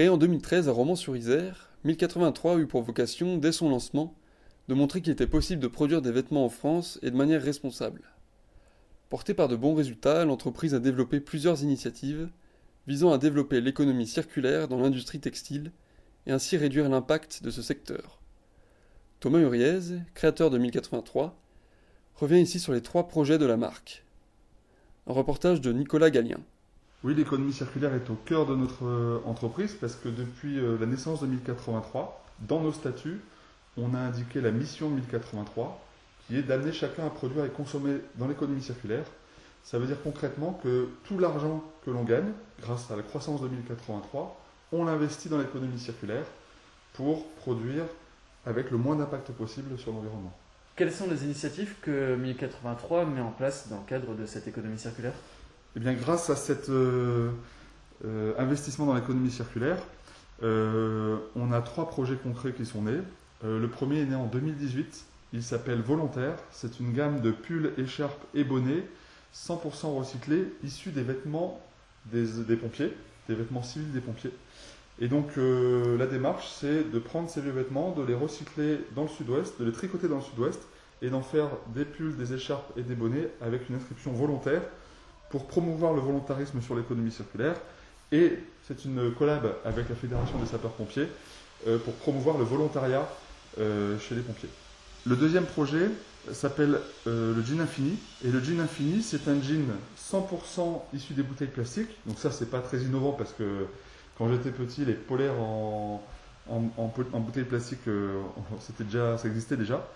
Créé en 2013 à Romans-sur-Isère, 1083 eut pour vocation, dès son lancement, de montrer qu'il était possible de produire des vêtements en France et de manière responsable. Portée par de bons résultats, l'entreprise a développé plusieurs initiatives visant à développer l'économie circulaire dans l'industrie textile et ainsi réduire l'impact de ce secteur. Thomas Uriez, créateur de 1083, revient ici sur les trois projets de la marque. Un reportage de Nicolas Gallien. Oui, l'économie circulaire est au cœur de notre euh, entreprise parce que depuis euh, la naissance de 1083, dans nos statuts, on a indiqué la mission 1083 qui est d'amener chacun à produire et consommer dans l'économie circulaire. Ça veut dire concrètement que tout l'argent que l'on gagne, grâce à la croissance de 1083, on l'investit dans l'économie circulaire pour produire avec le moins d'impact possible sur l'environnement. Quelles sont les initiatives que 1083 met en place dans le cadre de cette économie circulaire? Eh grâce à cet euh, euh, investissement dans l'économie circulaire, euh, on a trois projets concrets qui sont nés. le premier est né en 2018. Il s'appelle Volontaire. C'est une gamme de pulls, écharpes et bonnets 100% recyclés, issus des vêtements des, des, pompiers, des vêtements civils des pompiers. Et donc la démarche, c'est de prendre ces vieux vêtements, de les recycler dans le sud-ouest, de les tricoter dans le sud-ouest et d'en faire des pulls, des écharpes et des bonnets avec une inscription volontaire pour promouvoir le volontarisme sur l'économie circulaire. Et c'est une collab avec la Fédération des sapeurs-pompiers euh, pour promouvoir le volontariat euh, chez les pompiers. Le deuxième projet s'appelle euh, le jean infini. Et le jean infini, c'est un jean 100% issu des bouteilles plastiques. Donc ça, c'est pas très innovant parce que quand j'étais petit, les polaires en, en, en, bouteilles plastiques, c'était déjà, ça existait déjà.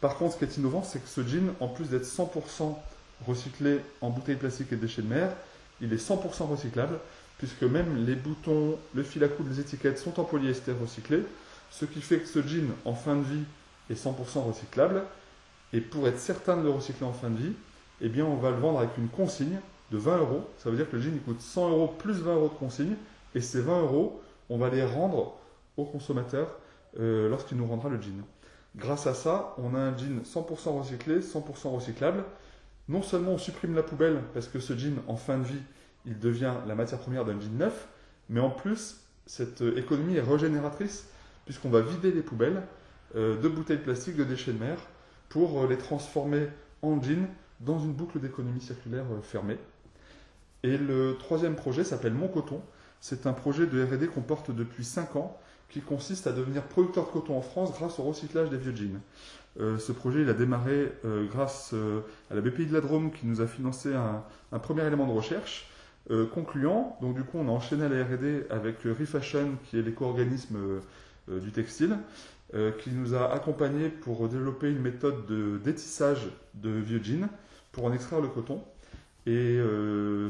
Par contre, ce qui est innovant, c'est que ce jean, en plus d'être 100% recyclé en bouteilles plastiques et déchets de mer, il est 100% recyclable, puisque même les boutons, le fil à coudre, les étiquettes sont en polyester recyclé, ce qui fait que ce jean, en fin de vie, est 100% recyclable. Et pour être certain de le recycler en fin de vie, eh bien, on va le vendre avec une consigne de 20 euros. Ça veut dire que le jean, coûte 100 euros plus 20 euros de consigne, et ces 20 euros, on va les rendre au consommateur euh, lorsqu'il nous rendra le jean. Grâce à ça, on a un jean 100% recyclé, 100% recyclable. Non seulement on supprime la poubelle parce que ce jean, en fin de vie, il devient la matière première d'un jean neuf, mais en plus, cette économie est régénératrice puisqu'on va vider les poubelles euh, de bouteilles plastiques, de déchets de mer, pour euh, les transformer en jean dans une boucle d'économie circulaire euh, fermée. Et le troisième projet s'appelle Mon Coton. C'est un projet de RD qu'on porte depuis 5 ans qui consiste à devenir producteur de coton en France grâce au recyclage des vieux jeans. Euh, ce projet, il a démarré euh, grâce euh, à la BPI de la Drôme qui nous a financé un, premier élément de recherche concluant. Donc du coup, on a enchaîné la R&D avec Refashion, qui est l'éco-organisme du textile, qui nous a accompagnés pour développer une méthode de détissage de vieux jeans pour en extraire le coton. Et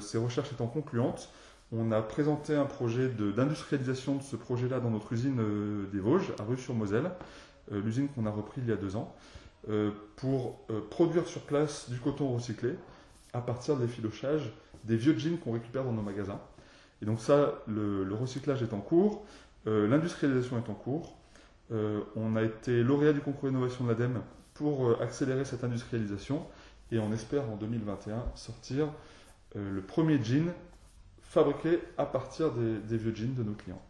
ces recherches étant concluantes, on a présenté un projet d'industrialisation de, ce projet-là dans notre usine euh, des Vosges, à Rue-sur-Moselle, euh, l'usine qu'on a repris il y a deux ans, euh, pour produire sur place du coton recyclé à partir des filochages des vieux jeans qu'on récupère dans nos magasins. Et donc ça, le, recyclage est en cours, l'industrialisation est en cours. on a été lauréat du concours innovation de l'ADEME pour accélérer cette industrialisation et on espère en 2021 sortir le premier jean fabriqués à partir des, vieux jeans de nos clients.